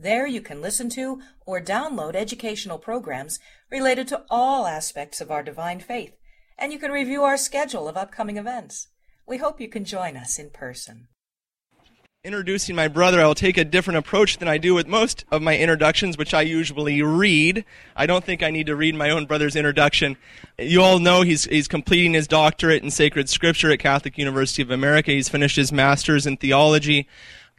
There you can listen to or download educational programs related to all aspects of our divine faith, and you can review our schedule of upcoming events. We hope you can join us in person. Introducing my brother, I will take a different approach than I do with most of my introductions, which I usually read. I don't think I need to read my own brother's introduction. You all know he's, he's completing his doctorate in sacred scripture at Catholic University of America. He's finished his master's in theology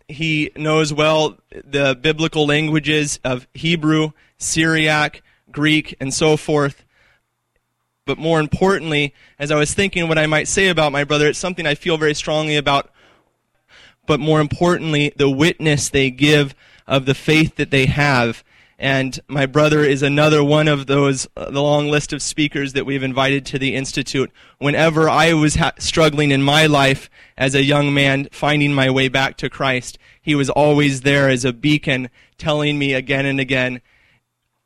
he knows well the biblical languages of Hebrew, Syriac, Greek, and so forth. But more importantly, as I was thinking what I might say about my brother, it's something I feel very strongly about. But more importantly, the witness they give of the faith that they have and my brother is another one of those, uh, the long list of speakers that we've invited to the Institute. Whenever I was ha- struggling in my life as a young man, finding my way back to Christ, he was always there as a beacon, telling me again and again,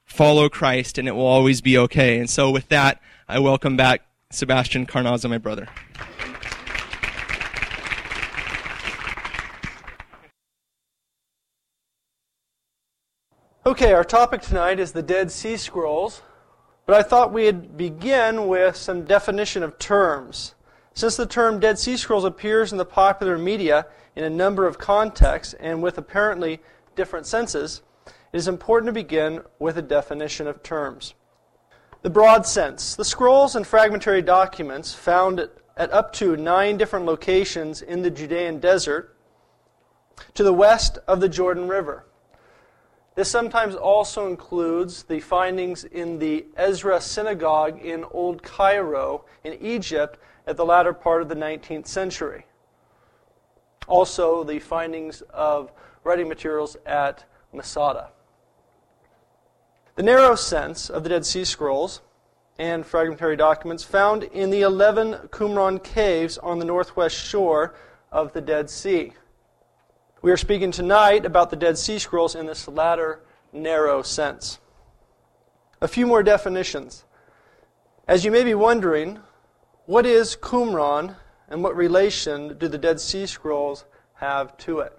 follow Christ and it will always be okay. And so with that, I welcome back Sebastian Carnazzo, my brother. Okay, our topic tonight is the Dead Sea Scrolls, but I thought we'd begin with some definition of terms. Since the term Dead Sea Scrolls appears in the popular media in a number of contexts and with apparently different senses, it is important to begin with a definition of terms. The broad sense. The scrolls and fragmentary documents found at up to nine different locations in the Judean desert to the west of the Jordan River. This sometimes also includes the findings in the Ezra Synagogue in Old Cairo in Egypt at the latter part of the 19th century. Also, the findings of writing materials at Masada. The narrow sense of the Dead Sea Scrolls and fragmentary documents found in the 11 Qumran caves on the northwest shore of the Dead Sea. We are speaking tonight about the Dead Sea Scrolls in this latter narrow sense. A few more definitions. As you may be wondering, what is Qumran and what relation do the Dead Sea Scrolls have to it?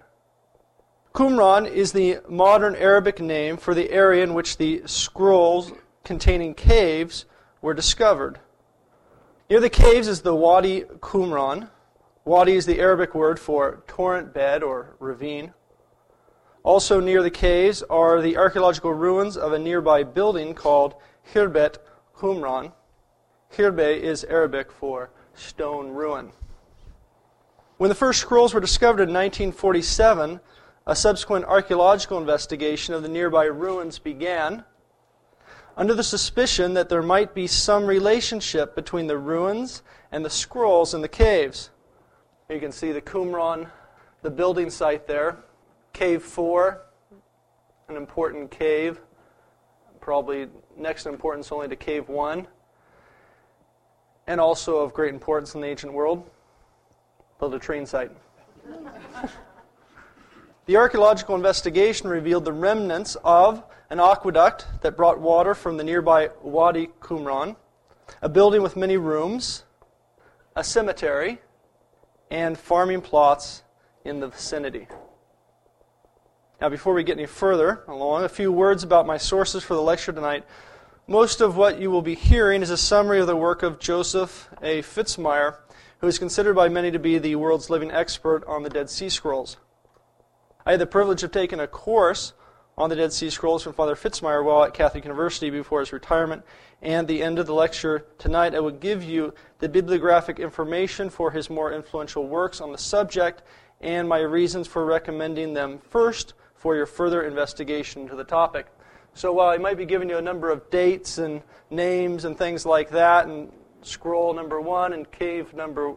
Qumran is the modern Arabic name for the area in which the scrolls containing caves were discovered. Near the caves is the Wadi Qumran, Wadi is the Arabic word for torrent bed or ravine. Also near the caves are the archaeological ruins of a nearby building called Khirbet Qumran. Khirbe is Arabic for stone ruin. When the first scrolls were discovered in 1947, a subsequent archaeological investigation of the nearby ruins began under the suspicion that there might be some relationship between the ruins and the scrolls in the caves. You can see the Qumran, the building site there. Cave 4, an important cave, probably next in importance only to Cave 1, and also of great importance in the ancient world, the latrine site. the archaeological investigation revealed the remnants of an aqueduct that brought water from the nearby Wadi Qumran, a building with many rooms, a cemetery, and farming plots in the vicinity. Now, before we get any further along, a few words about my sources for the lecture tonight. Most of what you will be hearing is a summary of the work of Joseph A. Fitzmyer, who is considered by many to be the world's living expert on the Dead Sea Scrolls. I had the privilege of taking a course on the Dead Sea Scrolls from Father Fitzmyer while at Catholic University before his retirement. And the end of the lecture tonight, I will give you the bibliographic information for his more influential works on the subject and my reasons for recommending them first for your further investigation into the topic. So while I might be giving you a number of dates and names and things like that, and scroll number one and cave number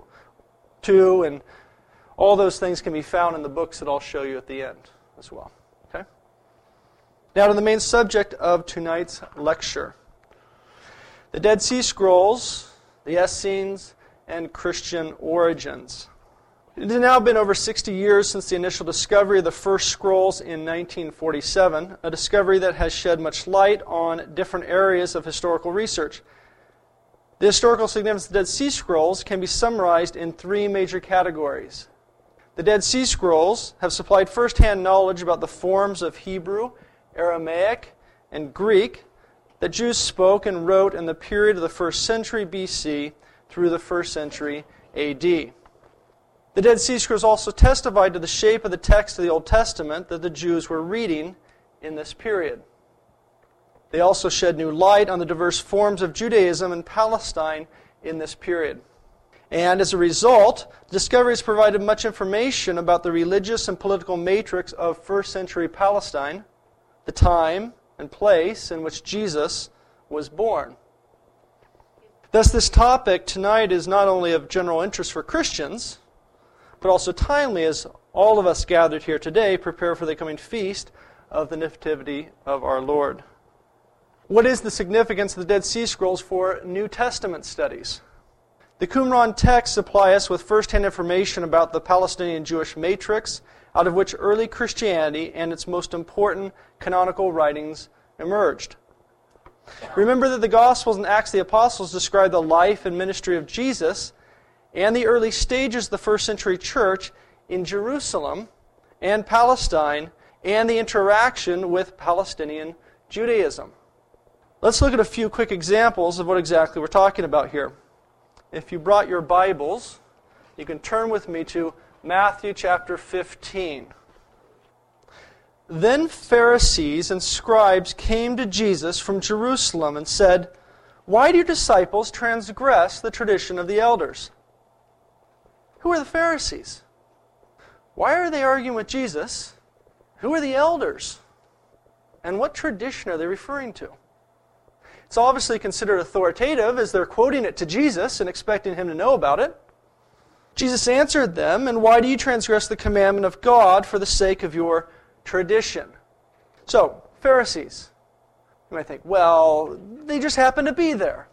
two, and all those things can be found in the books that I'll show you at the end as well. Now, to the main subject of tonight's lecture. the Dead Sea Scrolls, the Essenes, and Christian origins. It has now been over 60 years since the initial discovery of the first scrolls in 1947, a discovery that has shed much light on different areas of historical research. The historical significance of the Dead Sea Scrolls can be summarized in three major categories. The Dead Sea Scrolls have supplied first hand knowledge about the forms of Hebrew, Aramaic, and Greek that Jews spoke and wrote in the period of the first century BC through the first century AD. The Dead Sea Scrolls also testified to the shape of the text of the Old Testament that the Jews were reading in this period. They also shed new light on the diverse forms of Judaism in Palestine in this period. And as a result, discoveries provided much information about the religious and political matrix of first century Palestine, the time and place in which Jesus was born. Thus, this topic tonight is not only of general interest for Christians, but also timely as all of us gathered here today prepare for the coming feast of the Nativity of our Lord. What is the significance of the Dead Sea Scrolls for New Testament studies? The Qumran texts supply us with first hand information about the Palestinian Jewish matrix, out of which early Christianity and its most important canonical writings emerged. Remember that the Gospels and Acts of the Apostles describe the life and ministry of Jesus and the early stages of the first century church in Jerusalem and Palestine and the interaction with Palestinian Judaism. Let's look at a few quick examples of what exactly we're talking about here. If you brought your Bibles, you can turn with me to Matthew chapter 15. Then Pharisees and scribes came to Jesus from Jerusalem and said, Why do your disciples transgress the tradition of the elders? Who are the Pharisees? Why are they arguing with Jesus? Who are the elders? And what tradition are they referring to? It's obviously considered authoritative as they're quoting it to Jesus and expecting him to know about it. Jesus answered them, And why do you transgress the commandment of God for the sake of your tradition? So, Pharisees. You might think, well, they just happen to be there.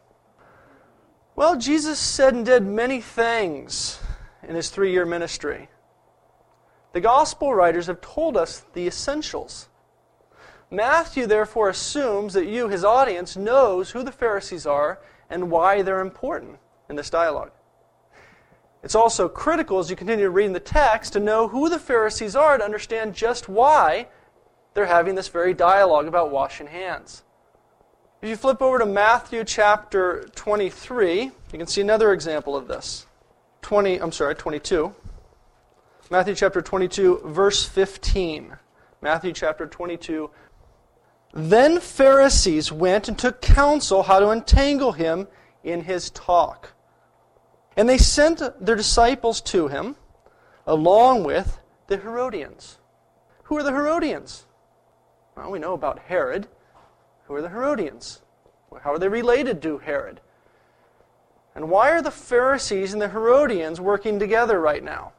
Well, Jesus said and did many things in his three year ministry. The gospel writers have told us the essentials. Matthew therefore assumes that you, his audience, knows who the Pharisees are and why they're important in this dialogue. It's also critical as you continue reading the text to know who the Pharisees are to understand just why they're having this very dialogue about washing hands. If you flip over to Matthew chapter 23, you can see another example of this. 20, I'm sorry, 22. Matthew chapter 22, verse 15. Matthew chapter 22, then Pharisees went and took counsel how to entangle him in his talk. And they sent their disciples to him, along with the Herodians. Who are the Herodians? Well, we know about Herod. Who are the Herodians? How are they related to Herod? And why are the Pharisees and the Herodians working together right now?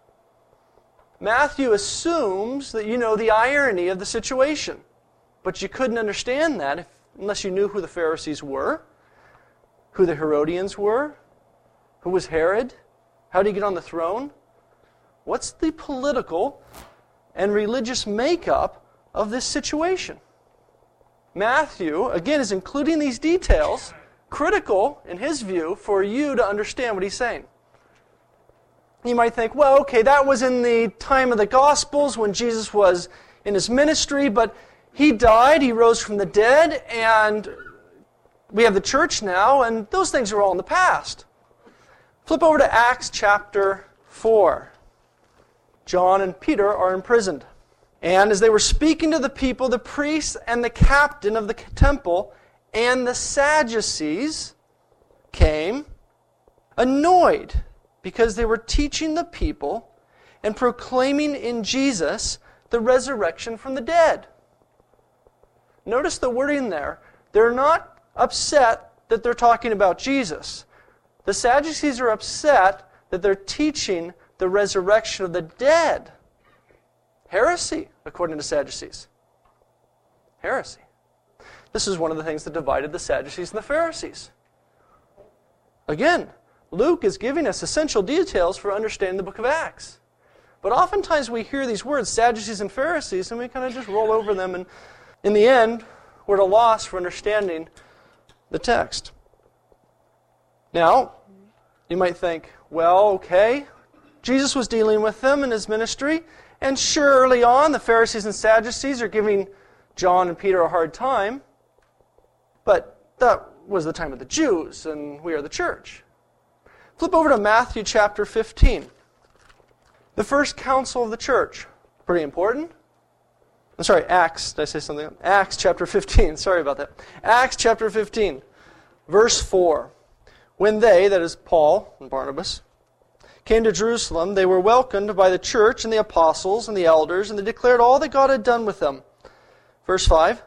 Matthew assumes that you know the irony of the situation. But you couldn't understand that if, unless you knew who the Pharisees were, who the Herodians were, who was Herod, how did he get on the throne? What's the political and religious makeup of this situation? Matthew, again, is including these details, critical, in his view, for you to understand what he's saying. You might think, well, okay, that was in the time of the Gospels when Jesus was in his ministry, but he died, he rose from the dead, and we have the church now, and those things are all in the past. Flip over to Acts chapter 4. John and Peter are imprisoned. And as they were speaking to the people, the priests and the captain of the temple and the Sadducees came, annoyed because they were teaching the people and proclaiming in Jesus the resurrection from the dead. Notice the wording there. They're not upset that they're talking about Jesus. The Sadducees are upset that they're teaching the resurrection of the dead. Heresy, according to Sadducees. Heresy. This is one of the things that divided the Sadducees and the Pharisees. Again, Luke is giving us essential details for understanding the book of Acts. But oftentimes we hear these words, Sadducees and Pharisees, and we kind of just roll over them, and in the end, we're at a loss for understanding the text. Now, you might think, well, okay, Jesus was dealing with them in his ministry, and sure, early on, the Pharisees and Sadducees are giving John and Peter a hard time, but that was the time of the Jews, and we are the church. Flip over to Matthew chapter 15. The first council of the church. Pretty important. I'm sorry, Acts. Did I say something? Acts chapter 15. Sorry about that. Acts chapter 15, verse 4. When they, that is Paul and Barnabas, came to Jerusalem, they were welcomed by the church and the apostles and the elders, and they declared all that God had done with them. Verse 5.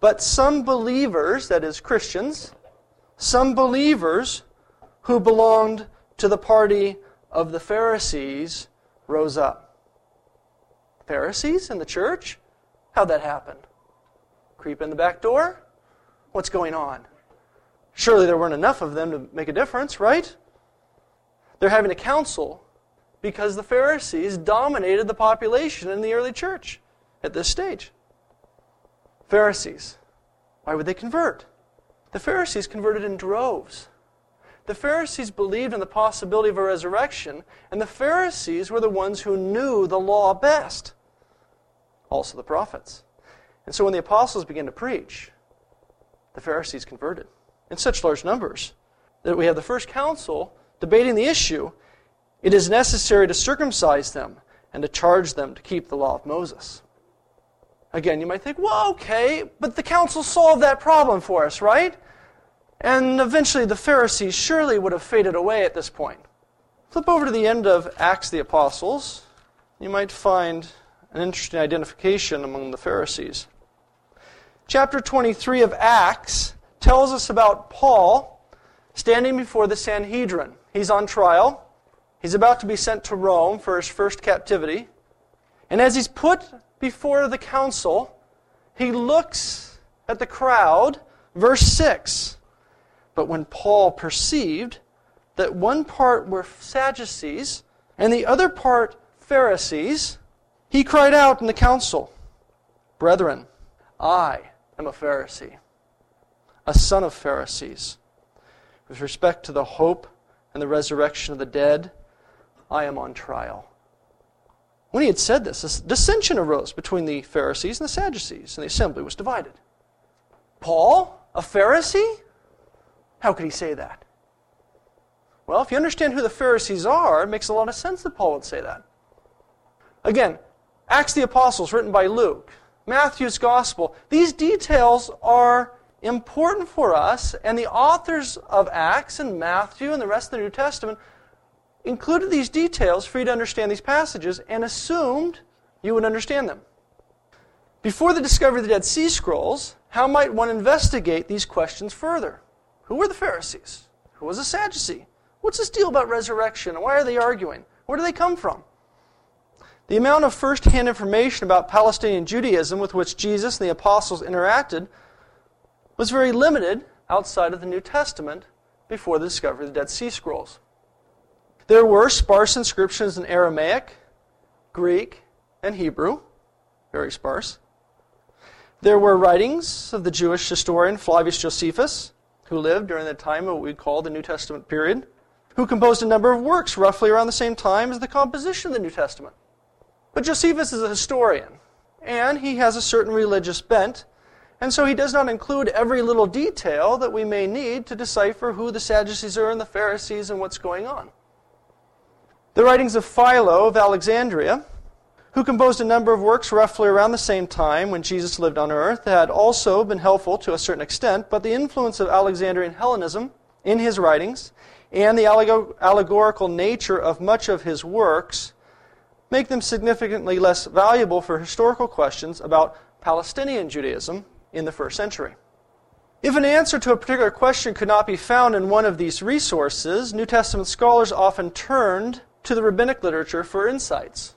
But some believers, that is Christians, some believers who belonged to the party of the Pharisees rose up. Pharisees in the church? How'd that happen? Creep in the back door? What's going on? Surely there weren't enough of them to make a difference, right? They're having a council because the Pharisees dominated the population in the early church at this stage. Pharisees. Why would they convert? The Pharisees converted in droves. The Pharisees believed in the possibility of a resurrection, and the Pharisees were the ones who knew the law best. Also, the prophets. And so when the apostles began to preach, the Pharisees converted in such large numbers that we have the first council debating the issue. It is necessary to circumcise them and to charge them to keep the law of Moses. Again, you might think, well, okay, but the council solved that problem for us, right? And eventually the Pharisees surely would have faded away at this point. Flip over to the end of Acts the Apostles. You might find an interesting identification among the Pharisees. Chapter 23 of Acts tells us about Paul standing before the Sanhedrin. He's on trial. He's about to be sent to Rome for his first captivity. And as he's put before the council, he looks at the crowd. Verse 6 but when Paul perceived that one part were Sadducees and the other part Pharisees, he cried out in the council, Brethren, I am a Pharisee, a son of Pharisees. With respect to the hope and the resurrection of the dead, I am on trial. When he had said this, a dissension arose between the Pharisees and the Sadducees, and the assembly was divided. Paul, a Pharisee? How could he say that? Well, if you understand who the Pharisees are, it makes a lot of sense that Paul would say that. Again, Acts the Apostles, written by Luke, Matthew's Gospel, these details are important for us, and the authors of Acts and Matthew and the rest of the New Testament included these details for you to understand these passages and assumed you would understand them. Before the discovery of the Dead Sea Scrolls, how might one investigate these questions further? Who were the Pharisees? Who was a Sadducee? What's this deal about resurrection? Why are they arguing? Where do they come from? The amount of first hand information about Palestinian Judaism with which Jesus and the apostles interacted was very limited outside of the New Testament before the discovery of the Dead Sea Scrolls. There were sparse inscriptions in Aramaic, Greek, and Hebrew, very sparse. There were writings of the Jewish historian Flavius Josephus, who lived during the time of what we call the New Testament period, who composed a number of works roughly around the same time as the composition of the New Testament. But Josephus is a historian, and he has a certain religious bent, and so he does not include every little detail that we may need to decipher who the Sadducees are and the Pharisees and what's going on. The writings of Philo of Alexandria who composed a number of works roughly around the same time when Jesus lived on earth, had also been helpful to a certain extent, but the influence of Alexandrian Hellenism in his writings and the allegorical nature of much of his works make them significantly less valuable for historical questions about Palestinian Judaism in the first century. If an answer to a particular question could not be found in one of these resources, New Testament scholars often turned to the rabbinic literature for insights.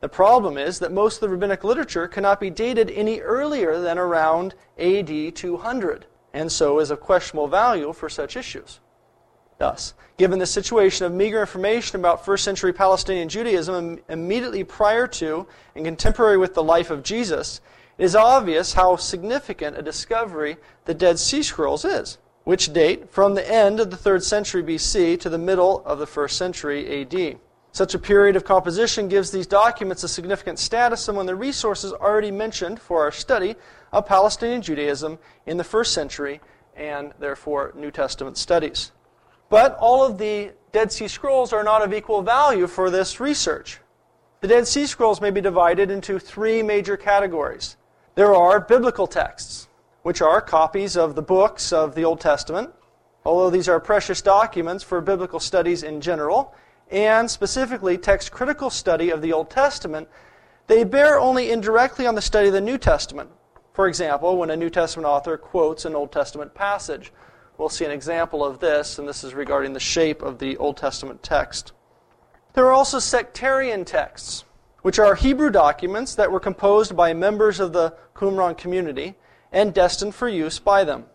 The problem is that most of the rabbinic literature cannot be dated any earlier than around AD 200, and so is of questionable value for such issues. Thus, given the situation of meager information about first century Palestinian Judaism immediately prior to and contemporary with the life of Jesus, it is obvious how significant a discovery the Dead Sea Scrolls is, which date from the end of the 3rd century BC to the middle of the 1st century AD. Such a period of composition gives these documents a significant status among the resources already mentioned for our study of Palestinian Judaism in the 1st century and therefore New Testament studies. But all of the Dead Sea Scrolls are not of equal value for this research. The Dead Sea Scrolls may be divided into three major categories. There are biblical texts, which are copies of the books of the Old Testament, although these are precious documents for biblical studies in general, and specifically text critical study of the Old Testament, they bear only indirectly on the study of the New Testament. For example, when a New Testament author quotes an Old Testament passage, we'll see an example of this, and this is regarding the shape of the Old Testament text. There are also sectarian texts, which are Hebrew documents that were composed by members of the Qumran community and destined for use by them.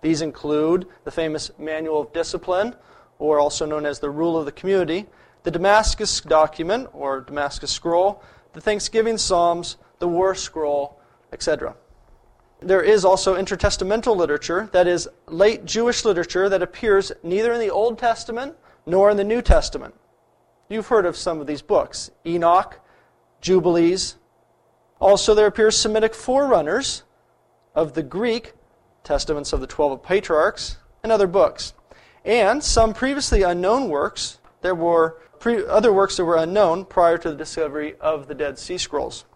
These include the famous Manual of Discipline, or also known as the Rule of the Community, the Damascus document, or Damascus scroll, the Thanksgiving Psalms, the War scroll, etc. There is also intertestamental literature, that is, late Jewish literature that appears neither in the Old Testament nor in the New Testament. You've heard of some of these books Enoch, Jubilees. Also, there appear Semitic forerunners of the Greek testaments of the Twelve Patriarchs and other books. And some previously unknown works. There were pre- other works that were unknown prior to the discovery of the Dead Sea Scrolls.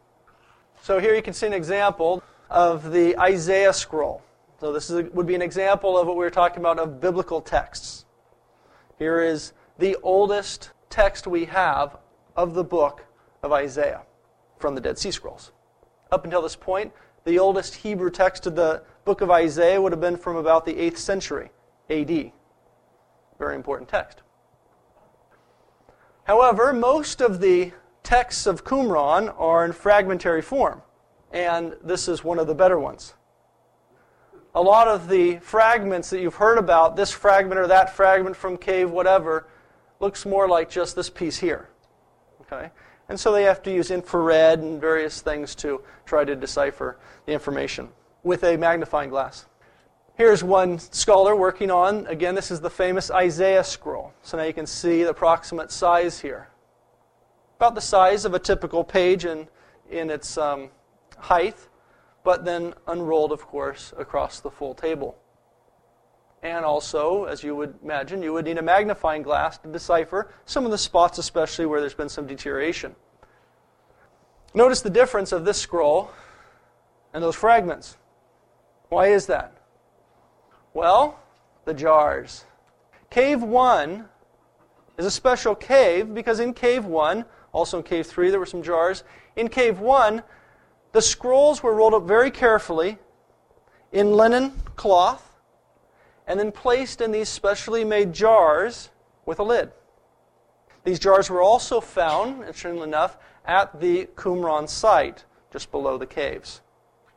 So here you can see an example of the Isaiah scroll. So this a, would be an example of what we were talking about of biblical texts. Here is the oldest text we have of the book of Isaiah from the Dead Sea Scrolls. Up until this point, the oldest Hebrew text of the book of Isaiah would have been from about the 8th century AD. Very important text. However, most of the texts of Qumran are in fragmentary form, and this is one of the better ones. A lot of the fragments that you've heard about, this fragment or that fragment from cave, whatever, looks more like just this piece here. Okay? And so they have to use infrared and various things to try to decipher the information with a magnifying glass. Here's one scholar working on, again, this is the famous Isaiah scroll. So now you can see the approximate size here. About the size of a typical page in, in its um, height, but then unrolled, of course, across the full table. And also, as you would imagine, you would need a magnifying glass to decipher some of the spots, especially where there's been some deterioration. Notice the difference of this scroll and those fragments. Why is that? Well, the jars. Cave 1 is a special cave because in Cave 1, also in Cave 3, there were some jars. In Cave 1, the scrolls were rolled up very carefully in linen cloth and then placed in these specially made jars with a lid. These jars were also found, interestingly enough, at the Qumran site, just below the caves,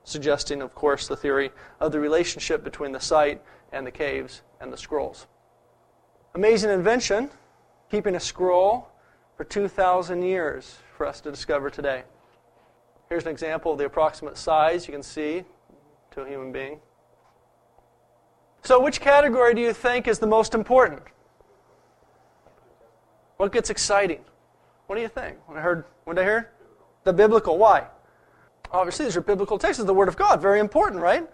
suggesting, of course, the theory of the relationship between the site and the caves and the scrolls. Amazing invention, keeping a scroll for 2,000 years for us to discover today. Here's an example of the approximate size you can see to a human being. So, which category do you think is the most important? What gets exciting? What do you think? When I heard, what did I hear? The biblical. Why? Obviously, these are biblical texts. the Word of God. Very important, right?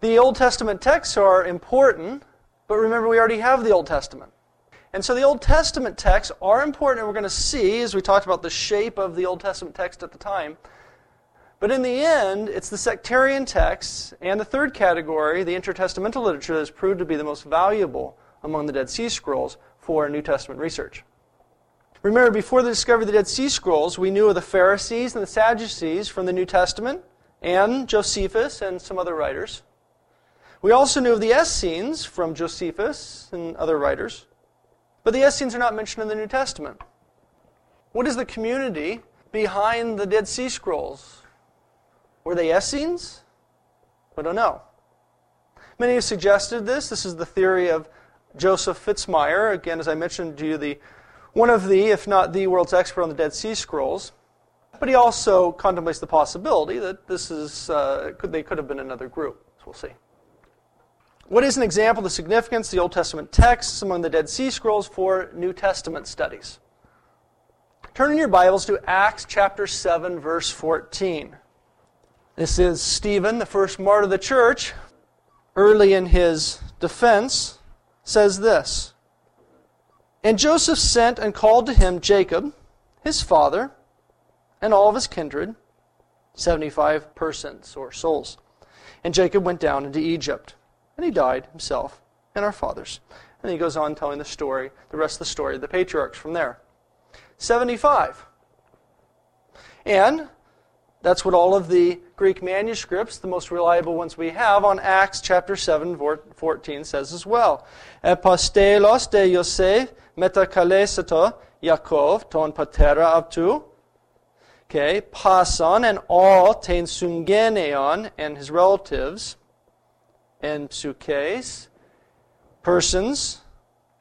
The Old Testament texts are important, but remember, we already have the Old Testament. And so the Old Testament texts are important, and we're going to see, as we talked about the shape of the Old Testament text at the time, but in the end, it's the sectarian texts and the third category, the intertestamental literature, that has proved to be the most valuable among the Dead Sea Scrolls for New Testament research. Remember, before the discovery of the Dead Sea Scrolls, we knew of the Pharisees and the Sadducees from the New Testament and Josephus and some other writers. We also knew of the Essenes from Josephus and other writers. But the Essenes are not mentioned in the New Testament. What is the community behind the Dead Sea Scrolls? Were they Essenes? We don't know. Many have suggested this. This is the theory of Joseph Fitzmyer, again, as I mentioned to you, the, one of the, if not the world's expert on the Dead Sea Scrolls. But he also contemplates the possibility that this is, uh, could, they could have been another group. So we'll see. What is an example of the significance of the Old Testament texts among the Dead Sea Scrolls for New Testament studies? Turn in your Bibles to Acts chapter 7, verse 14. This is Stephen, the first martyr of the church, early in his defense, says this And Joseph sent and called to him Jacob, his father, and all of his kindred, 75 persons or souls. And Jacob went down into Egypt, and he died himself and our fathers. And he goes on telling the story, the rest of the story of the patriarchs from there. 75. And that's what all of the Greek manuscripts, the most reliable ones we have, on Acts chapter 7, 14 says as well. Apostelos de Yosef metakaleseto Yaakov ton patera avtu. Okay, Pasan and all ten sungeneon and his relatives and psukes, persons,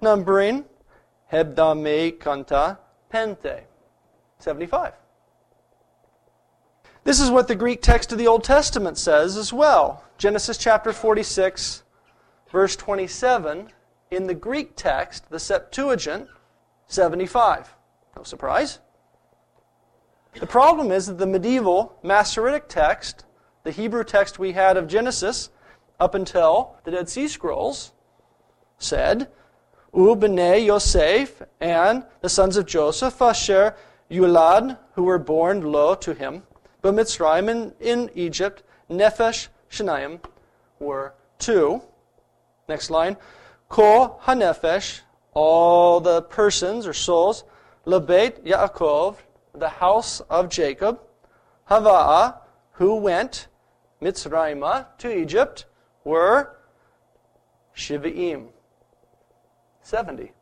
numbering, hebdame kanta pente. 75. This is what the Greek text of the Old Testament says as well. Genesis chapter 46, verse 27. In the Greek text, the Septuagint, 75. No surprise. The problem is that the medieval Masoretic text, the Hebrew text we had of Genesis up until the Dead Sea Scrolls, said U b'nei Yosef, and the sons of Joseph, Asher Yulad, who were born lo to him, but Mitzrayim in, in Egypt, Nefesh Shenayim were two. Next line. Ko Hanefesh, all the persons or souls, Lebet Yaakov, the house of Jacob, Hava'a, who went, Mitzrayim to Egypt, were Shivaim, 70.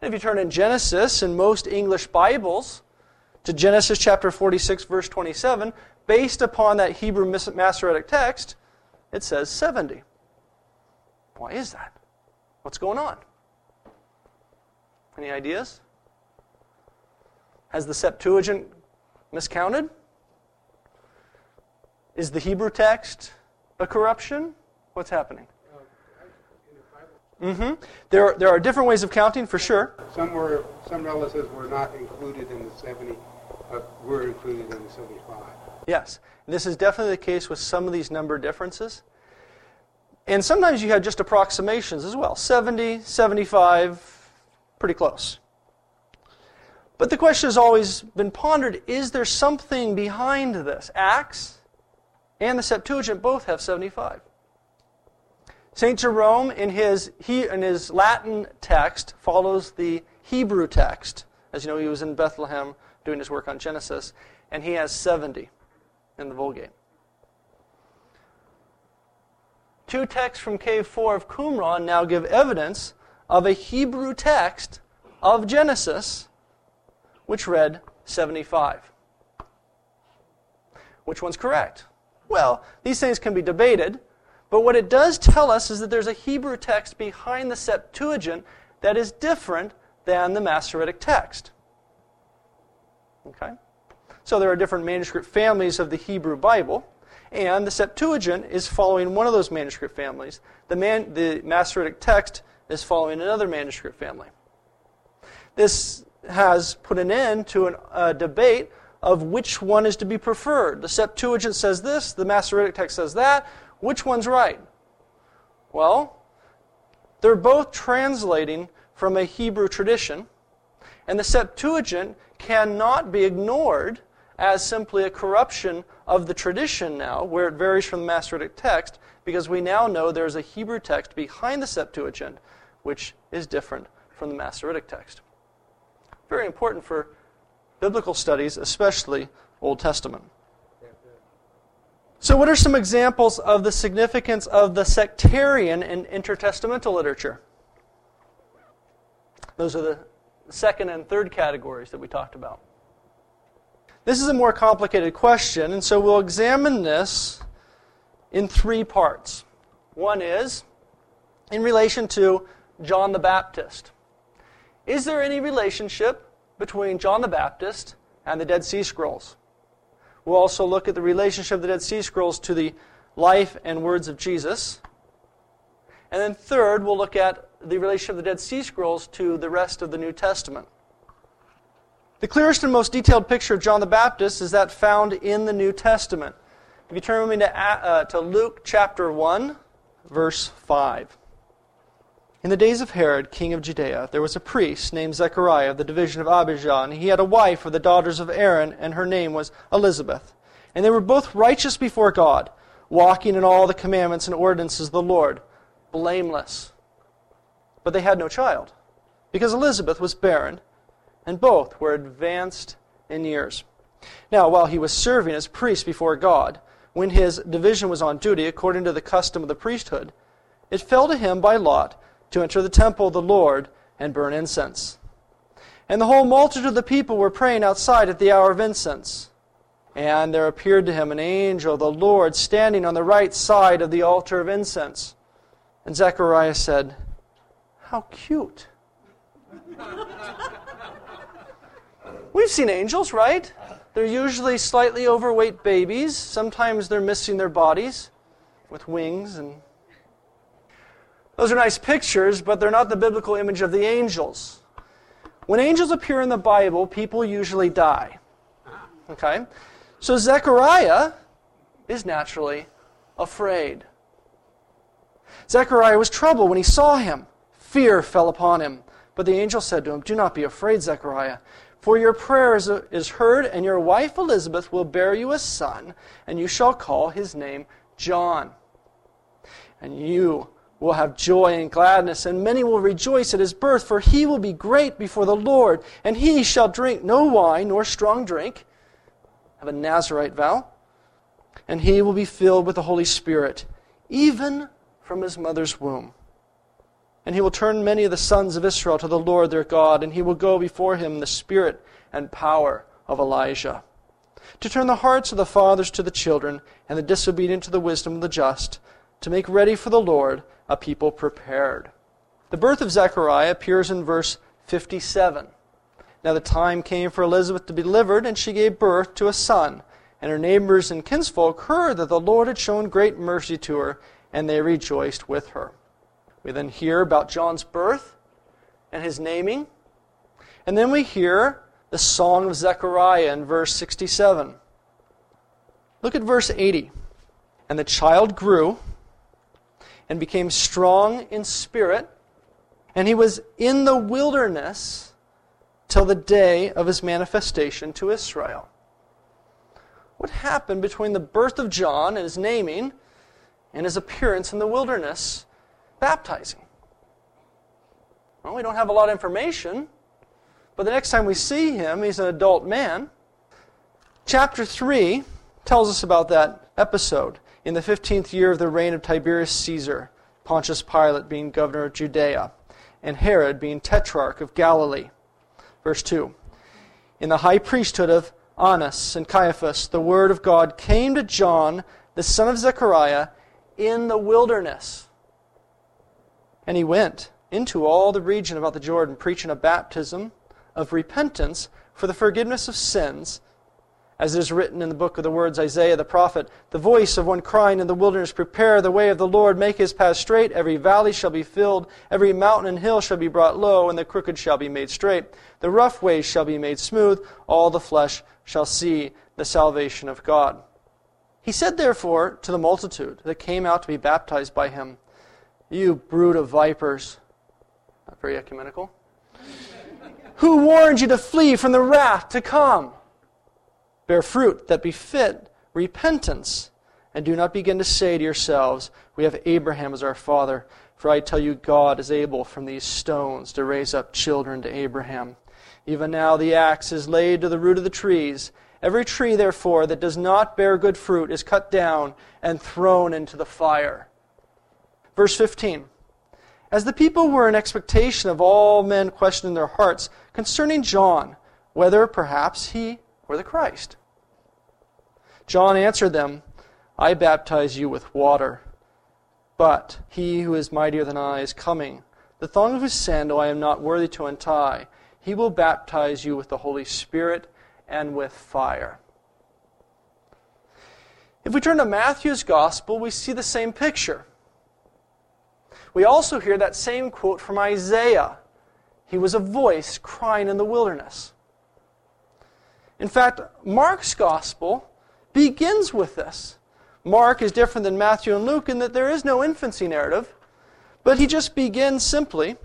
And if you turn in Genesis, in most English Bibles, to Genesis chapter 46, verse 27, based upon that Hebrew Masoretic text, it says 70. Why is that? What's going on? Any ideas? Has the Septuagint miscounted? Is the Hebrew text a corruption? What's happening? Mm-hmm. There, there are different ways of counting for sure. Some were, some relatives were not included in the 70, but were included in the 75. Yes, this is definitely the case with some of these number differences. And sometimes you have just approximations as well 70, 75, pretty close. But the question has always been pondered is there something behind this? Acts and the Septuagint both have 75. St. Jerome, in his, he, in his Latin text, follows the Hebrew text. As you know, he was in Bethlehem doing his work on Genesis, and he has 70 in the Vulgate. Two texts from Cave 4 of Qumran now give evidence of a Hebrew text of Genesis which read 75. Which one's correct? Well, these things can be debated, but what it does tell us is that there's a Hebrew text behind the Septuagint that is different than the Masoretic text. Okay? So there are different manuscript families of the Hebrew Bible, and the Septuagint is following one of those manuscript families. The, man, the Masoretic text is following another manuscript family. This has put an end to a debate of which one is to be preferred. The Septuagint says this, the Masoretic text says that. Which one's right? Well, they're both translating from a Hebrew tradition, and the Septuagint cannot be ignored as simply a corruption of the tradition now, where it varies from the Masoretic text, because we now know there's a Hebrew text behind the Septuagint, which is different from the Masoretic text. Very important for biblical studies, especially Old Testament. So, what are some examples of the significance of the sectarian in intertestamental literature? Those are the second and third categories that we talked about. This is a more complicated question, and so we'll examine this in three parts. One is in relation to John the Baptist. Is there any relationship between John the Baptist and the Dead Sea Scrolls? We'll also look at the relationship of the Dead Sea Scrolls to the life and words of Jesus. And then, third, we'll look at the relation of the Dead Sea Scrolls to the rest of the New Testament. The clearest and most detailed picture of John the Baptist is that found in the New Testament. If you turn with me to, uh, to Luke chapter 1, verse 5. In the days of Herod, king of Judea, there was a priest named Zechariah of the division of Abijah, and he had a wife of the daughters of Aaron, and her name was Elizabeth. And they were both righteous before God, walking in all the commandments and ordinances of the Lord, blameless. But they had no child, because Elizabeth was barren, and both were advanced in years. Now, while he was serving as priest before God, when his division was on duty according to the custom of the priesthood, it fell to him by lot to enter the temple of the Lord and burn incense. And the whole multitude of the people were praying outside at the hour of incense. And there appeared to him an angel of the Lord standing on the right side of the altar of incense. And Zechariah said, How cute. We've seen angels, right? They're usually slightly overweight babies. Sometimes they're missing their bodies with wings and those are nice pictures, but they're not the biblical image of the angels. When angels appear in the Bible, people usually die. Okay? So Zechariah is naturally afraid. Zechariah was troubled when he saw him. Fear fell upon him. But the angel said to him, Do not be afraid, Zechariah, for your prayer is, heard, and your wife Elizabeth will bear you a son, and you shall call his name John. And you will have joy and gladness, and many will rejoice at his birth, for he will be great before the Lord, and he shall drink no wine nor strong drink. Have a Nazarite vow. And he will be filled with the Holy Spirit, even from his mother's womb. And he will turn many of the sons of Israel to the Lord their God, and he will go before him in the spirit and power of Elijah, to turn the hearts of the fathers to the children, and the disobedient to the wisdom of the just, to make ready for the Lord a people prepared. The birth of Zechariah appears in verse 57. Now the time came for Elizabeth to be delivered, and she gave birth to a son. And her neighbors and kinsfolk heard that the Lord had shown great mercy to her, and they rejoiced with her. We then hear about John's birth and his naming. And then we hear the song of Zechariah in verse 67. Look at verse 80. And the child grew and became strong in spirit, and he was in the wilderness till the day of his manifestation to Israel. What happened between the birth of John and his naming and his appearance in the wilderness baptizing? Well, we don't have a lot of information, but the next time we see him, he's an adult man. Chapter 3 tells us about that episode in the fifteenth year of the reign of Tiberius Caesar, Pontius Pilate being governor of Judea, and Herod being tetrarch of Galilee. Verse 2 In the high priesthood of Annas and Caiaphas, the word of God came to John, the son of Zechariah, in the wilderness. And he went into all the region about the Jordan, preaching a baptism of repentance for the forgiveness of sins as it is written in the book of the words Isaiah the prophet, the voice of one crying in the wilderness, Prepare the way of the Lord, make his path straight. Every valley shall be filled, every mountain and hill shall be brought low, and the crooked shall be made straight. The rough ways shall be made smooth, all the flesh shall see the salvation of God. He said, therefore, to the multitude that came out to be baptized by him, You brood of vipers. Not very ecumenical. Who warned you to flee from the wrath to come? Bear fruit that befit repentance. And do not begin to say to yourselves, We have Abraham as our father. For I tell you, God is able from these stones to raise up children to Abraham. Even now the axe is laid to the root of the trees. Every tree, therefore, that does not bear good fruit is cut down and thrown into the fire. Verse 15. As the people were in expectation of all men questioning their hearts concerning John, whether perhaps he were the Christ. John answered them, I baptize you with water, but he who is mightier than I is coming, the thong of his sandal I am not worthy to untie. He will baptize you with the Holy Spirit and with fire. If we turn to Matthew's Gospel, we see the same picture. We also hear that same quote from Isaiah He was a voice crying in the wilderness. In fact, Mark's Gospel begins with this. Mark is different than Matthew and Luke in that there is no infancy narrative, but he just begins simply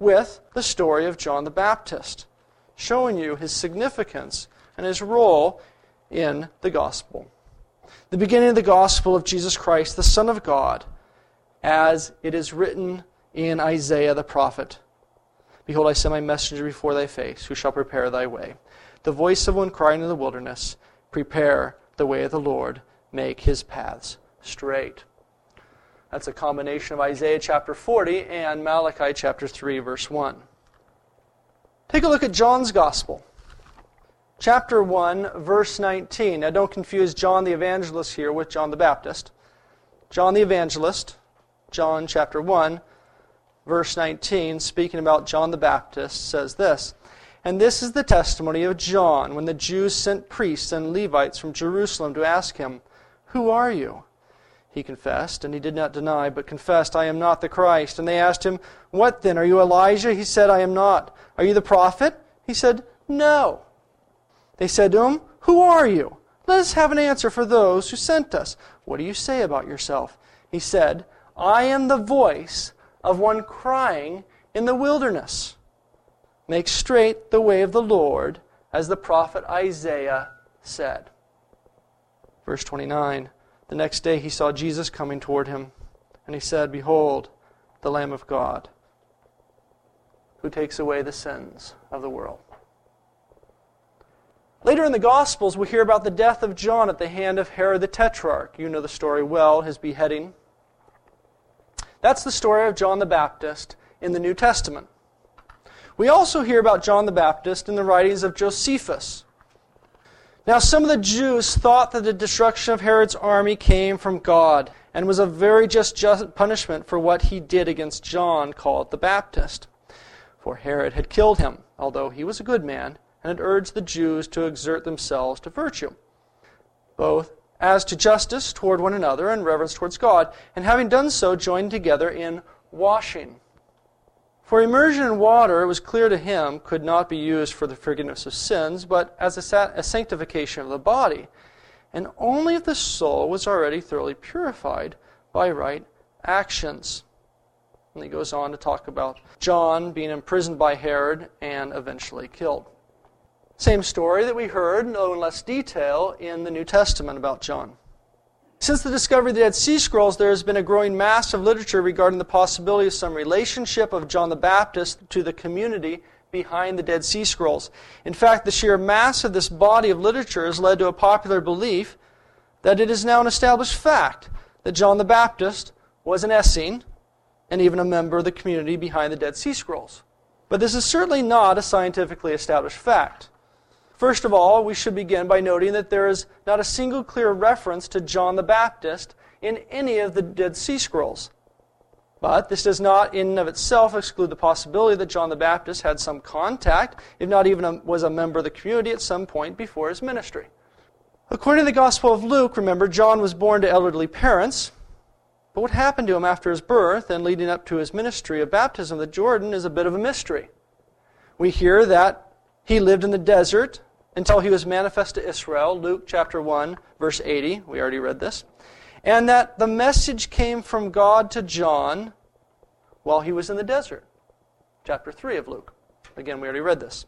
with the story of John the Baptist, showing you his significance and his role in the gospel. The beginning of the gospel of Jesus Christ, the Son of God, as it is written in Isaiah the prophet Behold, I send my messenger before thy face, who shall prepare thy way. The voice of one crying in the wilderness, Prepare the way of the Lord, make his paths straight. That's a combination of Isaiah chapter 40 and Malachi chapter 3, verse 1. Take a look at John's Gospel. Chapter 1, verse 19. Now don't confuse John the Evangelist here with John the Baptist. John the Evangelist, John chapter 1, verse 19, speaking about John the Baptist, says this And this is the testimony of John when the Jews sent priests and Levites from Jerusalem to ask him, Who are you? He confessed, and he did not deny, but confessed, I am not the Christ. And they asked him, What then? Are you Elijah? He said, I am not. Are you the prophet? He said, No. They said to him, Who are you? Let us have an answer for those who sent us. What do you say about yourself? He said, I am the voice of one crying in the wilderness. Make straight the way of the Lord, as the prophet Isaiah said. Verse 29. The next day he saw Jesus coming toward him, and he said, Behold, the Lamb of God, who takes away the sins of the world. Later in the Gospels, we hear about the death of John at the hand of Herod the Tetrarch. You know the story well, his beheading. That's the story of John the Baptist in the New Testament. We also hear about John the Baptist in the writings of Josephus. Now, some of the Jews thought that the destruction of Herod's army came from God and was a very just, just punishment for what he did against John, called the Baptist. For Herod had killed him, although he was a good man, and had urged the Jews to exert themselves to virtue, both as to justice toward one another and reverence towards God, and having done so, joined together in washing. For immersion in water, it was clear to him, could not be used for the forgiveness of sins, but as a, a sanctification of the body, and only if the soul was already thoroughly purified by right actions. And he goes on to talk about John being imprisoned by Herod and eventually killed. Same story that we heard, though in less detail, in the New Testament about John. Since the discovery of the Dead Sea Scrolls, there has been a growing mass of literature regarding the possibility of some relationship of John the Baptist to the community behind the Dead Sea Scrolls. In fact, the sheer mass of this body of literature has led to a popular belief that it is now an established fact that John the Baptist was an Essene and even a member of the community behind the Dead Sea Scrolls. But this is certainly not a scientifically established fact. First of all, we should begin by noting that there is not a single clear reference to John the Baptist in any of the Dead Sea Scrolls. But this does not, in and of itself, exclude the possibility that John the Baptist had some contact, if not even a, was a member of the community at some point before his ministry. According to the Gospel of Luke, remember, John was born to elderly parents. But what happened to him after his birth and leading up to his ministry of baptism the Jordan is a bit of a mystery. We hear that he lived in the desert until he was manifest to Israel, Luke chapter 1, verse 80. We already read this. And that the message came from God to John while he was in the desert. Chapter 3 of Luke. Again, we already read this.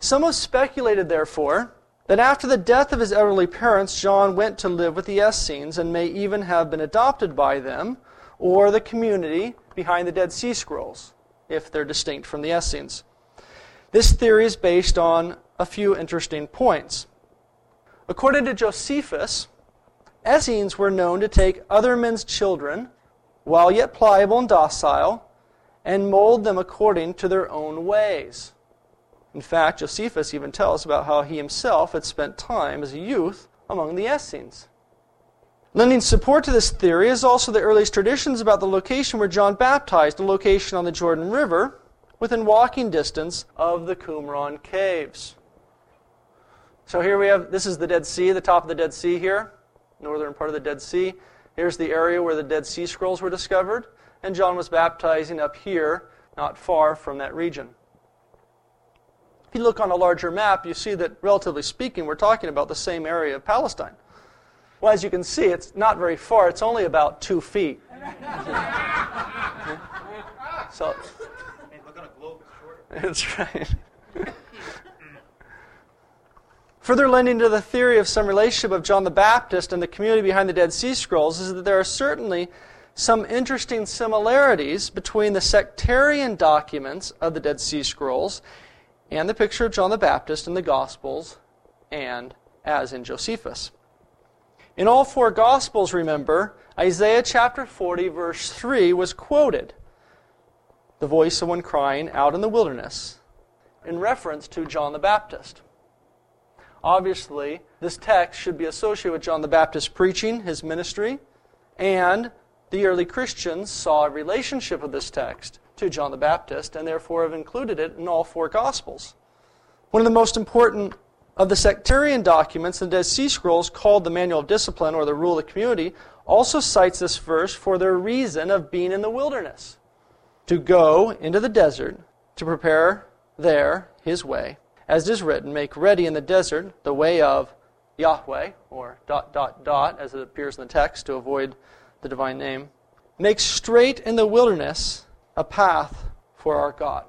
Some have speculated, therefore, that after the death of his elderly parents, John went to live with the Essenes and may even have been adopted by them or the community behind the Dead Sea Scrolls, if they're distinct from the Essenes. This theory is based on a few interesting points. According to Josephus, Essenes were known to take other men's children, while yet pliable and docile, and mold them according to their own ways. In fact, Josephus even tells about how he himself had spent time as a youth among the Essenes. Lending support to this theory is also the earliest traditions about the location where John baptized, a location on the Jordan River within walking distance of the Qumran caves. So here we have this is the Dead Sea, the top of the Dead Sea here, northern part of the Dead Sea. Here's the area where the Dead Sea Scrolls were discovered, and John was baptizing up here, not far from that region. If you look on a larger map, you see that, relatively speaking, we're talking about the same area of Palestine. Well, as you can see, it's not very far. It's only about two feet. so, that's right. Further lending to the theory of some relationship of John the Baptist and the community behind the Dead Sea Scrolls is that there are certainly some interesting similarities between the sectarian documents of the Dead Sea Scrolls and the picture of John the Baptist in the Gospels and as in Josephus. In all four Gospels, remember, Isaiah chapter 40, verse 3 was quoted the voice of one crying out in the wilderness in reference to John the Baptist. Obviously, this text should be associated with John the Baptist preaching, his ministry, and the early Christians saw a relationship of this text to John the Baptist and therefore have included it in all four Gospels. One of the most important of the sectarian documents, the Dead Sea Scrolls, called the Manual of Discipline or the Rule of the Community, also cites this verse for their reason of being in the wilderness to go into the desert to prepare there his way. As it is written, make ready in the desert the way of Yahweh, or dot, dot, dot, as it appears in the text to avoid the divine name. Make straight in the wilderness a path for our God.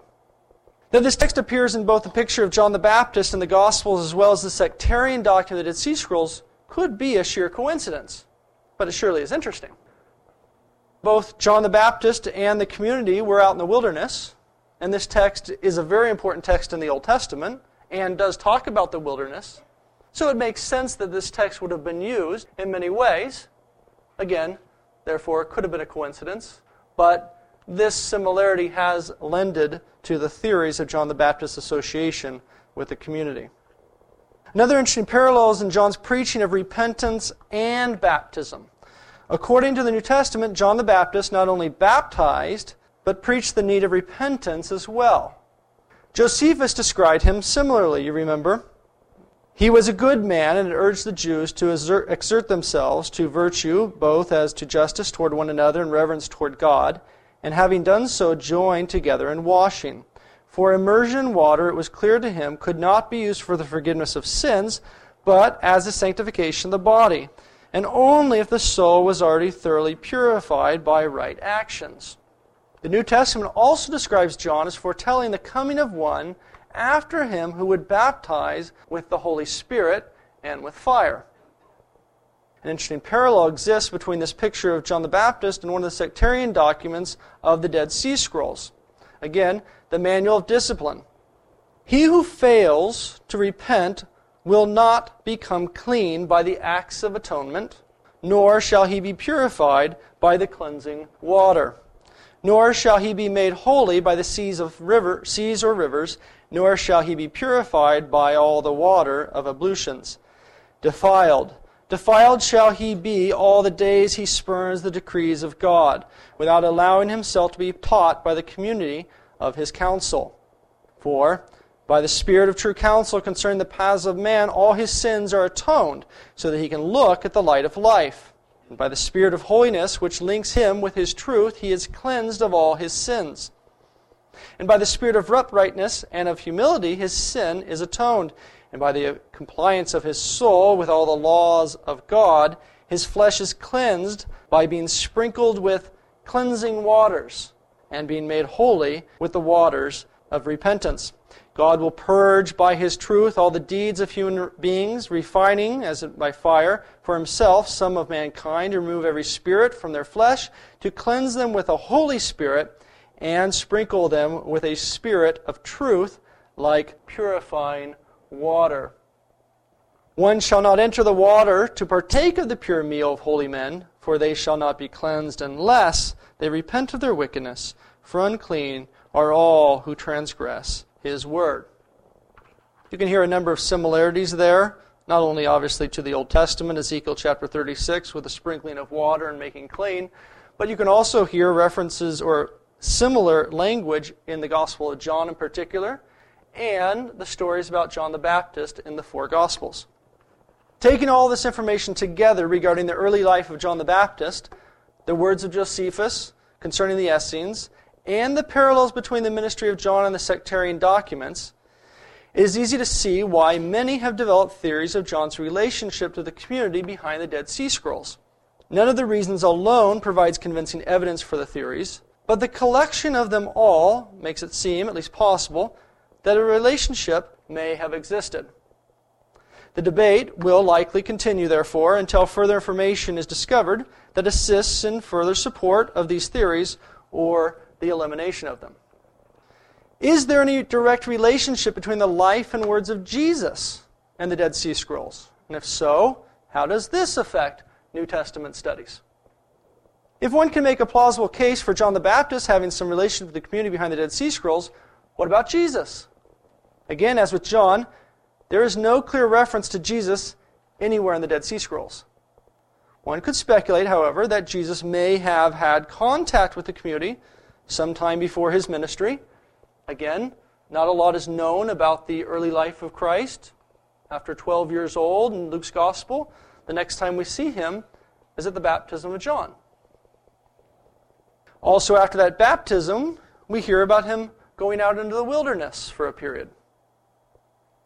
Now, this text appears in both the picture of John the Baptist in the Gospels as well as the sectarian document that Sea Scrolls could be a sheer coincidence, but it surely is interesting. Both John the Baptist and the community were out in the wilderness, and this text is a very important text in the Old Testament and does talk about the wilderness. So it makes sense that this text would have been used in many ways. Again, therefore, it could have been a coincidence, but this similarity has lended to the theories of John the Baptist's association with the community. Another interesting parallel is in John's preaching of repentance and baptism. According to the New Testament, John the Baptist not only baptized, but preached the need of repentance as well. Josephus described him similarly, you remember. He was a good man and urged the Jews to exert, themselves to virtue, both as to justice toward one another and reverence toward God and having done so, joined together in washing. For immersion in water, it was clear to him, could not be used for the forgiveness of sins, but as a sanctification of the body, and only if the soul was already thoroughly purified by right actions. The New Testament also describes John as foretelling the coming of one after him who would baptize with the Holy Spirit and with fire. An interesting parallel exists between this picture of John the Baptist and one of the sectarian documents of the Dead Sea Scrolls. Again, the Manual of Discipline. He who fails to repent will not become clean by the acts of atonement, nor shall he be purified by the cleansing water. Nor shall he be made holy by the seas of river, seas or rivers, nor shall he be purified by all the water of ablutions. Defiled Defiled shall he be all the days he spurns the decrees of God, without allowing himself to be taught by the community of his counsel. For by the Spirit of true counsel concerning the paths of man, all his sins are atoned, so that he can look at the light of life. And by the Spirit of holiness, which links him with his truth, he is cleansed of all his sins. And by the Spirit of uprightness and of humility, his sin is atoned and by the compliance of his soul with all the laws of God, his flesh is cleansed by being sprinkled with cleansing waters and being made holy with the waters of repentance. God will purge by his truth all the deeds of human beings, refining, as by fire, for himself some of mankind, remove every spirit from their flesh, to cleanse them with a Holy Spirit, and sprinkle them with a spirit of truth, like purifying water. One shall not enter the water to partake of the pure meal of holy men, for they shall not be cleansed unless they repent of their wickedness. For unclean are all who transgress his word. You can hear a number of similarities there not only obviously to the Old Testament, Ezekiel chapter 36, with the sprinkling of water and making clean, but you can also hear references or similar language in the Gospel of John in particular, and the stories about John the Baptist in the four Gospels. Taking all this information together regarding the early life of John the Baptist, the words of Josephus concerning the Essenes, and the parallels between the ministry of John and the sectarian documents, it is easy to see why many have developed theories of John's relationship to the community behind the Dead Sea Scrolls. None of the reasons alone provides convincing evidence for the theories, but the collection of them all makes it seem, at least possible, that a relationship may have existed. The debate will likely continue, therefore, until further information is discovered that assists in further support of these theories or the elimination of them. Is there any direct relationship between the life and words of Jesus and the Dead Sea Scrolls? And if so, how does this affect New Testament studies? If one can make a plausible case for John the Baptist having some relation to the community behind the Dead Sea Scrolls, what about Jesus? Again, as with John, there is no clear reference to Jesus anywhere in the Dead Sea Scrolls. One could speculate, however, that Jesus may have had contact with the community sometime before his ministry. Again, not a lot is known about the early life of Christ. After 12 years old in Luke's Gospel, the next time we see him is at the baptism of John. Also, after that baptism, we hear about him going out into the wilderness for a period.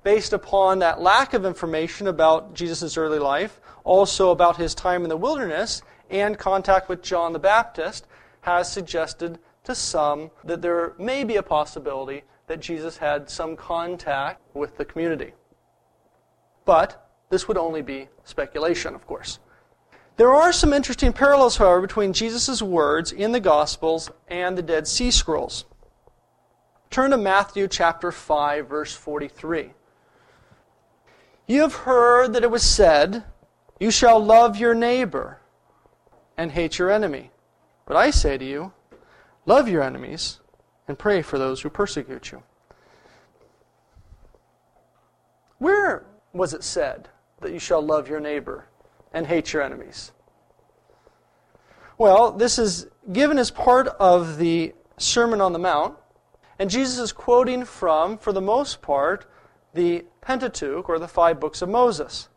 Based upon that lack of information about Jesus' early life, also about his time in the wilderness, and contact with John the Baptist, has suggested to some that there may be a possibility that Jesus had some contact with the community. But this would only be speculation, of course. There are some interesting parallels, however, between Jesus' words in the Gospels and the Dead Sea Scrolls. Turn to Matthew chapter 5, verse 43. You have heard that it was said, You shall love your neighbor and hate your enemy. But I say to you, love your enemies and pray for those who persecute you. Where was it said that you shall love your neighbor and hate your enemies? Well, this is given as part of the Sermon on the Mount, and Jesus is quoting from, for the most part, the Pentateuch, or the five books of Moses.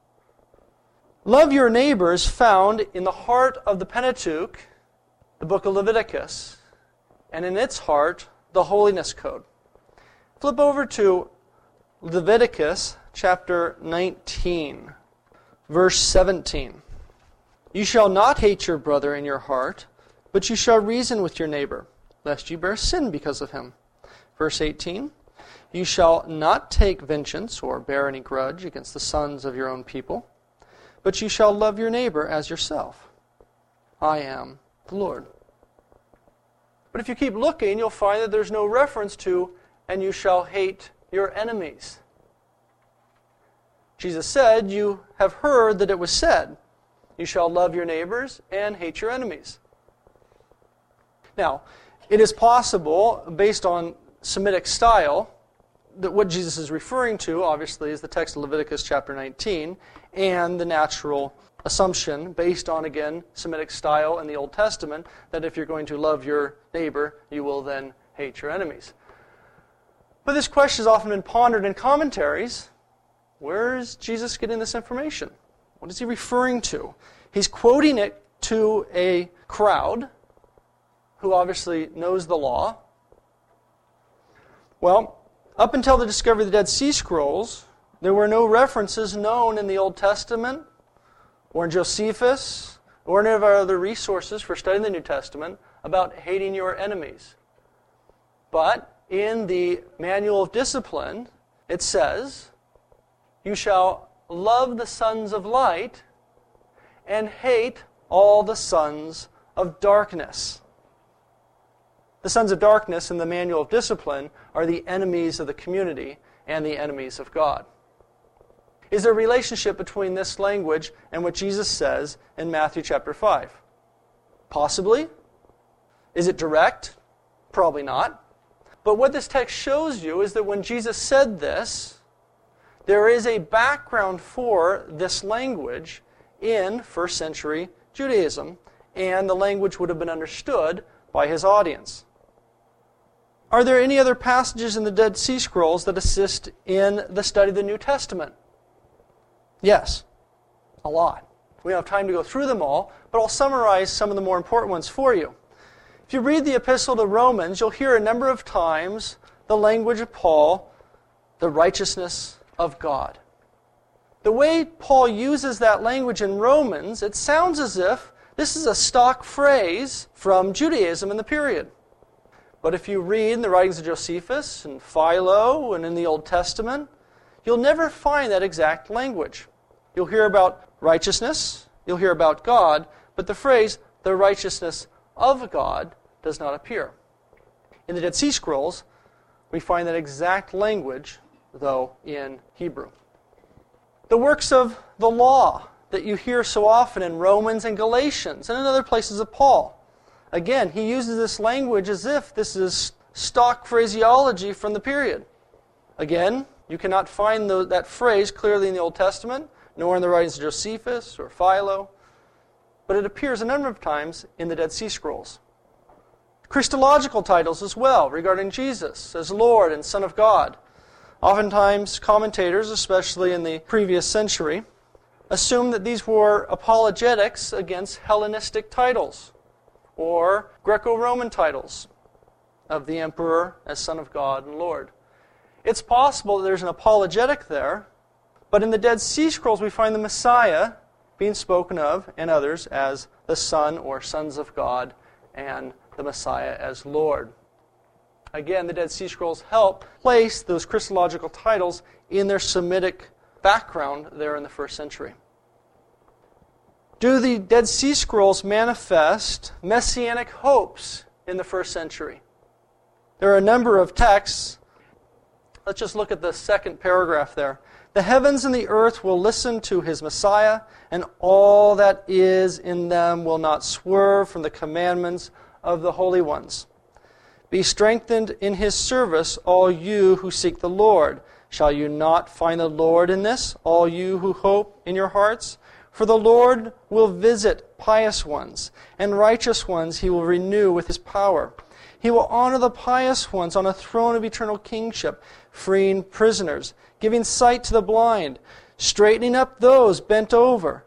Love your neighbors found in the heart of the Pentateuch, the book of Leviticus, and in its heart, the Holiness Code. Flip over to Leviticus chapter 19, verse 17. You shall not hate your brother in your heart, but you shall reason with your neighbor, lest you bear sin because of him. Verse 18 You shall not take vengeance or bear any grudge against the sons of your own people, but you shall love your neighbor as yourself. I am the Lord. But if you keep looking, you'll find that there's no reference to, and you shall hate your enemies. Jesus said, You have heard that it was said. You shall love your neighbors and hate your enemies. Now, it is possible, based on Semitic style, that what Jesus is referring to, obviously, is the text of Leviticus chapter 19 and the natural assumption, based on, again, Semitic style in the Old Testament, that if you're going to love your neighbor, you will then hate your enemies. But this question has often been pondered in commentaries. Where is Jesus getting this information? What is he referring to? He's quoting it to a crowd who obviously knows the law. Well, up until the discovery of the Dead Sea Scrolls, there were no references known in the Old Testament or in Josephus or any of our other resources for studying the New Testament about hating your enemies. But in the Manual of Discipline, it says, You shall love the sons of light and hate all the sons of darkness. The sons of darkness in the manual of discipline are the enemies of the community and the enemies of God. Is there a relationship between this language and what Jesus says in Matthew chapter 5? Possibly. Is it direct? Probably not. But what this text shows you is that when Jesus said this, there is a background for this language in first century Judaism, and the language would have been understood by his audience. Are there any other passages in the Dead Sea Scrolls that assist in the study of the New Testament? Yes, a lot. We don't have time to go through them all, but I'll summarize some of the more important ones for you. If you read the Epistle to Romans, you'll hear a number of times the language of Paul, the righteousness of God. The way Paul uses that language in Romans, it sounds as if this is a stock phrase from Judaism in the period. But if you read in the writings of Josephus and Philo and in the Old Testament, you'll never find that exact language. You'll hear about righteousness, you'll hear about God, but the phrase, the righteousness of God, does not appear. In the Dead Sea Scrolls, we find that exact language, though, in Hebrew. The works of the law that you hear so often in Romans and Galatians and in other places of Paul. Again, he uses this language as if this is stock phraseology from the period. Again, you cannot find the, that phrase clearly in the Old Testament, nor in the writings of Josephus or Philo, but it appears a number of times in the Dead Sea Scrolls. Christological titles as well regarding Jesus as Lord and Son of God. Oftentimes, commentators, especially in the previous century, assume that these were apologetics against Hellenistic titles or Greco Roman titles of the emperor as Son of God and Lord. It's possible that there's an apologetic there, but in the Dead Sea Scrolls we find the Messiah being spoken of and others as the Son or sons of God and the Messiah as Lord. Again, the Dead Sea Scrolls help place those Christological titles in their Semitic background there in the first century. Do the Dead Sea Scrolls manifest messianic hopes in the first century? There are a number of texts. Let's just look at the second paragraph there. The heavens and the earth will listen to his Messiah, and all that is in them will not swerve from the commandments of the holy ones. Be strengthened in his service, all you who seek the Lord. Shall you not find the Lord in this, all you who hope in your hearts? For the Lord will visit pious ones, and righteous ones he will renew with his power. He will honor the pious ones on a throne of eternal kingship, freeing prisoners, giving sight to the blind, straightening up those bent over.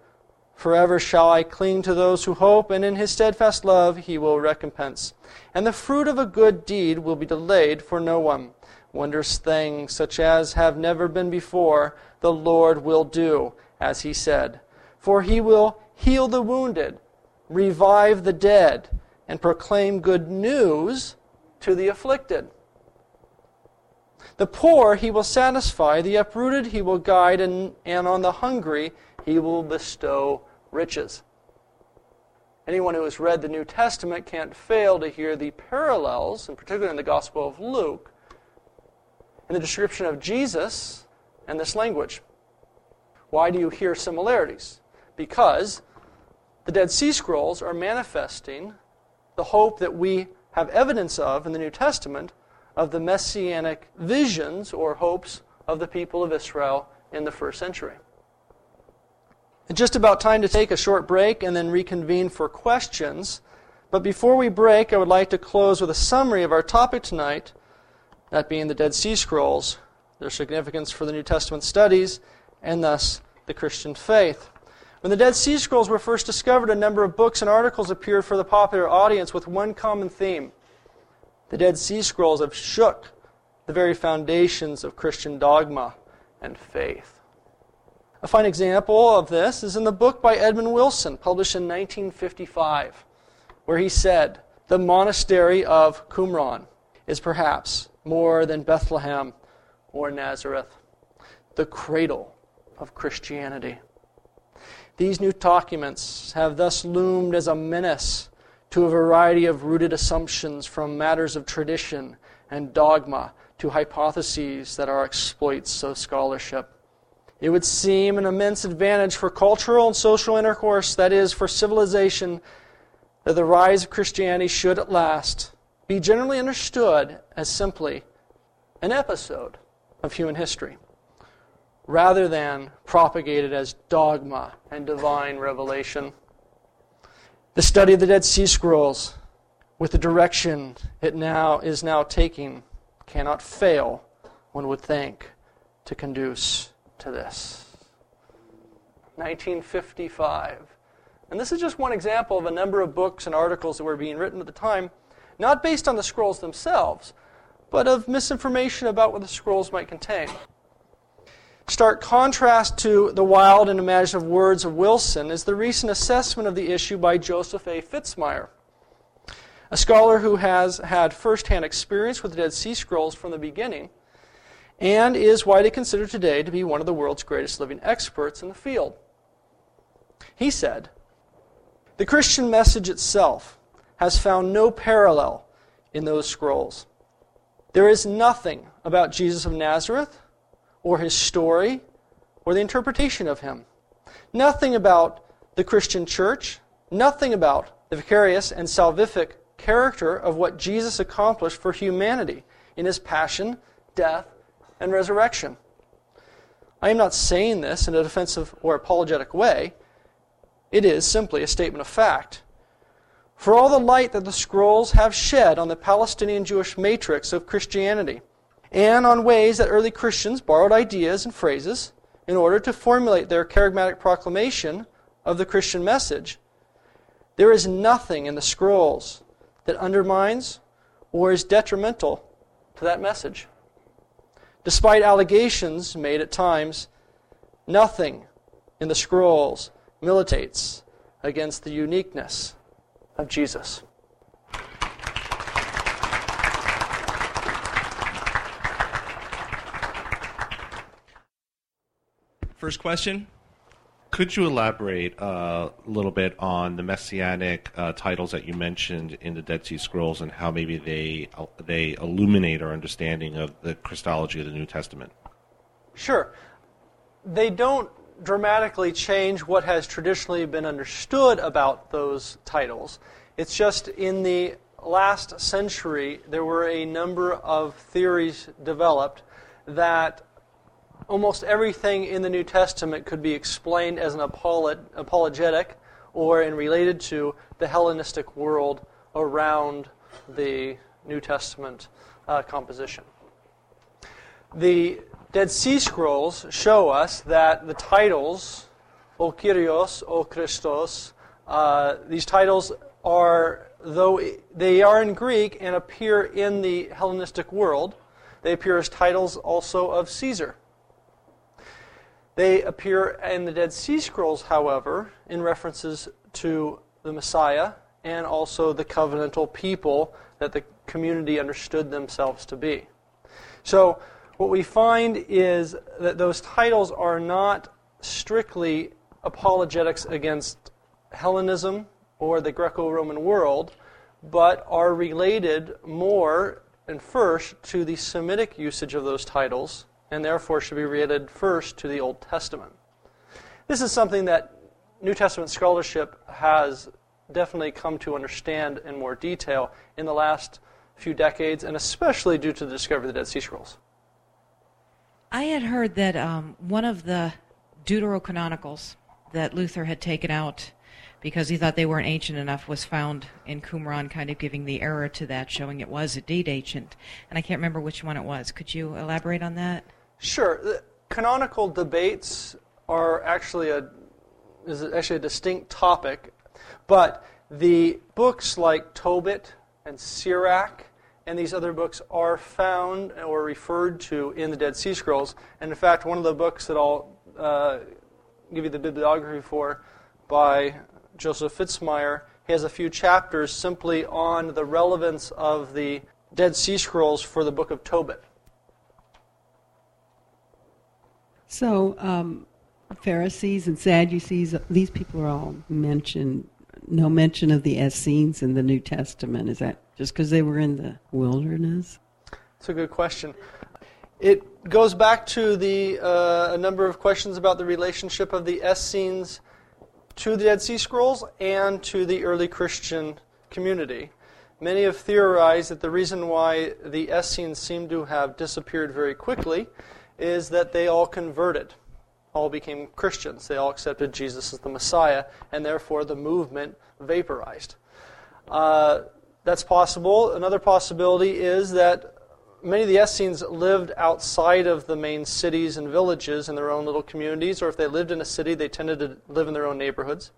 Forever shall I cling to those who hope, and in his steadfast love he will recompense. And the fruit of a good deed will be delayed for no one. Wondrous things, such as have never been before, the Lord will do, as he said for he will heal the wounded, revive the dead, and proclaim good news to the afflicted. The poor he will satisfy, the uprooted he will guide, and, and on the hungry he will bestow riches. Anyone who has read the New Testament can't fail to hear the parallels, in particular in the Gospel of Luke, in the description of Jesus and this language. Why do you hear similarities? Because the Dead Sea Scrolls are manifesting the hope that we have evidence of in the New Testament of the messianic visions or hopes of the people of Israel in the first century. It's just about time to take a short break and then reconvene for questions. But before we break, I would like to close with a summary of our topic tonight, that being the Dead Sea Scrolls, their significance for the New Testament studies, and thus the Christian faith. When the Dead Sea Scrolls were first discovered, a number of books and articles appeared for the popular audience with one common theme. The Dead Sea Scrolls have shook the very foundations of Christian dogma and faith. A fine example of this is in the book by Edmund Wilson, published in 1955, where he said, The monastery of Qumran is perhaps more than Bethlehem or Nazareth, the cradle of Christianity. These new documents have thus loomed as a menace to a variety of rooted assumptions from matters of tradition and dogma to hypotheses that are exploits of scholarship. It would seem an immense advantage for cultural and social intercourse, that is, for civilization, that the rise of Christianity should at last be generally understood as simply an episode of human history rather than propagated as dogma and divine revelation. The study of the Dead Sea Scrolls, with the direction it now is now taking, cannot fail, one would think, to conduce to this. 1955. And this is just one example of a number of books and articles that were being written at the time, not based on the scrolls themselves, but of misinformation about what the scrolls might contain. Stark contrast to the wild and imaginative words of Wilson is the recent assessment of the issue by Joseph A. Fitzmyer, a scholar who has had firsthand experience with the Dead Sea Scrolls from the beginning and is widely considered today to be one of the world's greatest living experts in the field. He said, The Christian message itself has found no parallel in those scrolls. There is nothing about Jesus of Nazareth or his story or the interpretation of him. Nothing about the Christian church, nothing about the vicarious and salvific character of what Jesus accomplished for humanity in his passion, death, and resurrection. I am not saying this in a defensive or apologetic way. It is simply a statement of fact. For all the light that the scrolls have shed on the Palestinian Jewish matrix of Christianity, and on ways that early Christians borrowed ideas and phrases in order to formulate their charismatic proclamation of the Christian message, there is nothing in the scrolls that undermines or is detrimental to that message. Despite allegations made at times, nothing in the scrolls militates against the uniqueness of Jesus. First question. Could you elaborate uh, a little bit on the messianic uh, titles that you mentioned in the Dead Sea Scrolls and how maybe they uh, they illuminate our understanding of the Christology of the New Testament? Sure. They don't dramatically change what has traditionally been understood about those titles. It's just in the last century there were a number of theories developed that almost everything in the New Testament could be explained as an apologetic or in related to the Hellenistic world around the New Testament uh, composition. The Dead Sea Scrolls show us that the titles, O Kyrios, O Christos, uh, these titles are, though they are in Greek and appear in the Hellenistic world, they appear as titles also of Caesar. They appear in the Dead Sea Scrolls, however, in references to the Messiah and also the covenantal people that the community understood themselves to be. So, what we find is that those titles are not strictly apologetics against Hellenism or the Greco Roman world, but are related more and first to the Semitic usage of those titles and therefore should be related first to the Old Testament. This is something that New Testament scholarship has definitely come to understand in more detail in the last few decades, and especially due to the discovery of the Dead Sea Scrolls. I had heard that um, one of the deuterocanonicals that Luther had taken out because he thought they weren't ancient enough was found in Qumran, kind of giving the error to that, showing it was indeed ancient. And I can't remember which one it was. Could you elaborate on that? Sure. The canonical debates are actually a is actually a distinct topic, but the books like Tobit and Sirach and these other books are found or referred to in the Dead Sea Scrolls. And in fact, one of the books that I'll uh, give you the bibliography for by Joseph Fitzmyer has a few chapters simply on the relevance of the Dead Sea Scrolls for the book of Tobit. So, um, Pharisees and Sadducees, these people are all mentioned. No mention of the Essenes in the New Testament. Is that just because they were in the wilderness? That's a good question. It goes back to the uh, a number of questions about the relationship of the Essenes to the Dead Sea Scrolls and to the early Christian community. Many have theorized that the reason why the Essenes seem to have disappeared very quickly is that they all converted. all became Christians. They all accepted Jesus as the Messiah, and therefore the movement vaporized. Uh, that's possible. Another possibility is that many of the Essenes lived outside of the main cities and villages in their own little communities, or if they lived in a city, they tended to live in their own neighborhoods.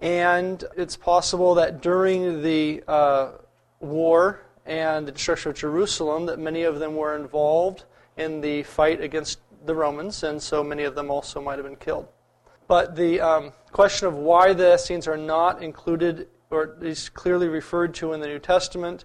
And it's possible that during the uh, war and the destruction of Jerusalem, that many of them were involved in the fight against the Romans, and so many of them also might have been killed. But the um, question of why the Essenes are not included, or at least clearly referred to in the New Testament,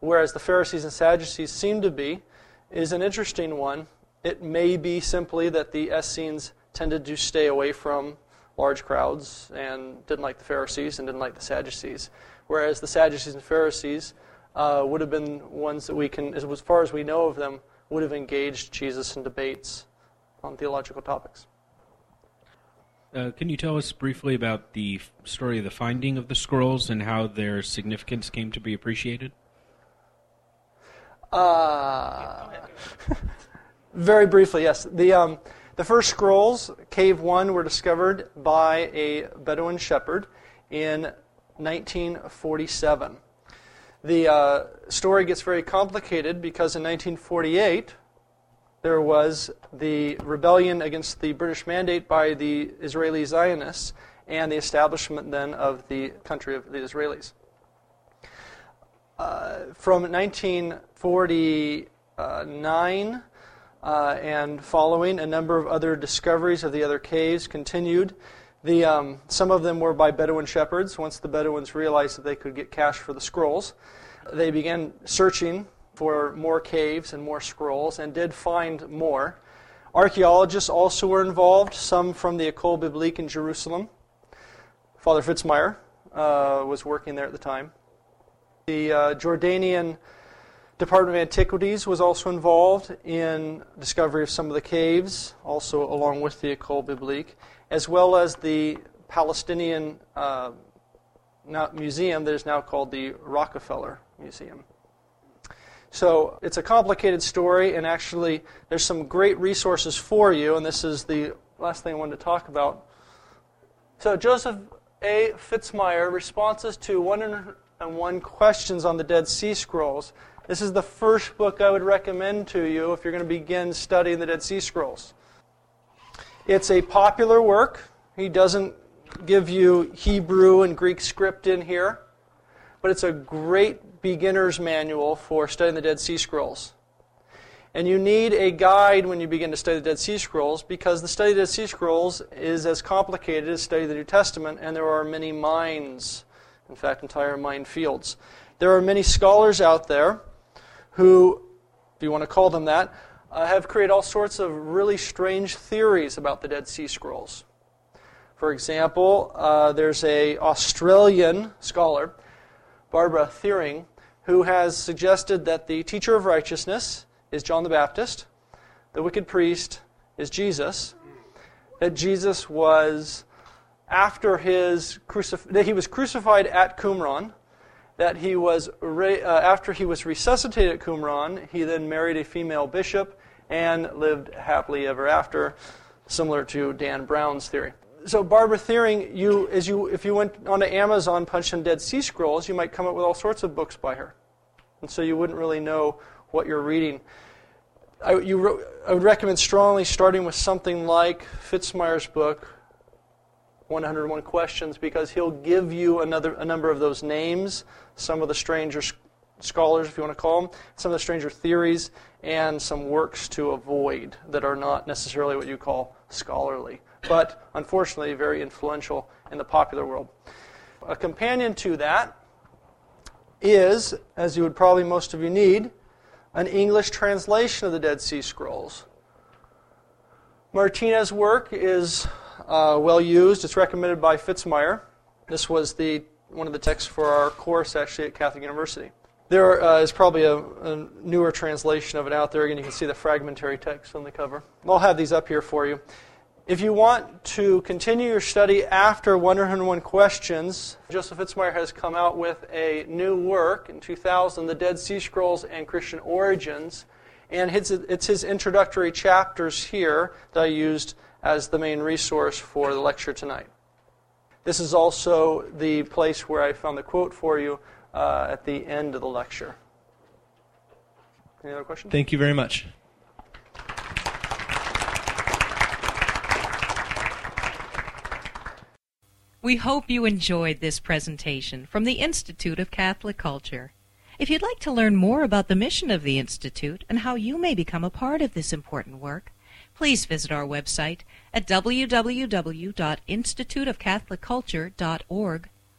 whereas the Pharisees and Sadducees seem to be, is an interesting one. It may be simply that the Essenes tended to stay away from large crowds and didn't like the Pharisees and didn't like the Sadducees, whereas the Sadducees and Pharisees uh, would have been ones that we can, as far as we know of them, would have engaged Jesus in debates on theological topics. Uh, can you tell us briefly about the story of the finding of the scrolls and how their significance came to be appreciated? Uh, very briefly, yes. The, um, the first scrolls, Cave 1, were discovered by a Bedouin shepherd in 1947. The uh, story gets very complicated because in 1948, there was the rebellion against the British mandate by the Israeli Zionists and the establishment then of the country of the Israelis. Uh, from 1949 uh, and following, a number of other discoveries of the other caves continued. The, um, some of them were by Bedouin shepherds. Once the Bedouins realized that they could get cash for the scrolls, they began searching for more caves and more scrolls and did find more. Archaeologists also were involved, some from the École Biblique in Jerusalem. Father Fitzmyer uh, was working there at the time. The uh, Jordanian Department of Antiquities was also involved in discovery of some of the caves, also along with the École Biblique, as well as the Palestinian uh, museum that is now called the Rockefeller Museum. So it's a complicated story, and actually, there's some great resources for you, and this is the last thing I wanted to talk about. So, Joseph A. Fitzmyer, Responses to 101 Questions on the Dead Sea Scrolls. This is the first book I would recommend to you if you're going to begin studying the Dead Sea Scrolls. It's a popular work. He doesn't give you Hebrew and Greek script in here, but it's a great beginner's manual for studying the Dead Sea Scrolls. And you need a guide when you begin to study the Dead Sea Scrolls because the study of the Dead Sea Scrolls is as complicated as study of the New Testament, and there are many mines, in fact, entire minefields. There are many scholars out there who, if you want to call them that, uh, have created all sorts of really strange theories about the Dead Sea Scrolls. For example, uh, there's a Australian scholar, Barbara Thiering, who has suggested that the teacher of righteousness is John the Baptist, the wicked priest is Jesus, that Jesus was after his crucif- that he was crucified at Qumran, that he was re- uh, after he was resuscitated at Qumran, he then married a female bishop and lived happily ever after, similar to Dan Brown's theory so Barbara Thiering, you as you if you went onto Amazon, punched in Dead Sea Scrolls, you might come up with all sorts of books by her, and so you wouldn't really know what you're reading. I, you, I would recommend strongly starting with something like Fitzmyer's book, 101 Questions, because he'll give you another a number of those names, some of the stranger scholars, if you want to call them, some of the stranger theories, and some works to avoid that are not necessarily what you call scholarly but unfortunately very influential in the popular world. A companion to that is, as you would probably most of you need, an English translation of the Dead Sea Scrolls. Martinez's work is uh, well used. It's recommended by Fitzmyer. This was the one of the texts for our course actually at Catholic University. There uh, is probably a, a, newer translation of it out there. Again, you can see the fragmentary text on the cover. I'll have these up here for you. If you want to continue your study after 101 Questions, Joseph Fitzmyer has come out with a new work in 2000, The Dead Sea Scrolls and Christian Origins. And it's his introductory chapters here that I used as the main resource for the lecture tonight. This is also the place where I found the quote for you uh, at the end of the lecture. Any other questions? Thank you very much. We hope you enjoyed this presentation from the Institute of Catholic Culture. If you'd like to learn more about the mission of the Institute and how you may become a part of this important work, please visit our website at www.instituteofcatholicculture.org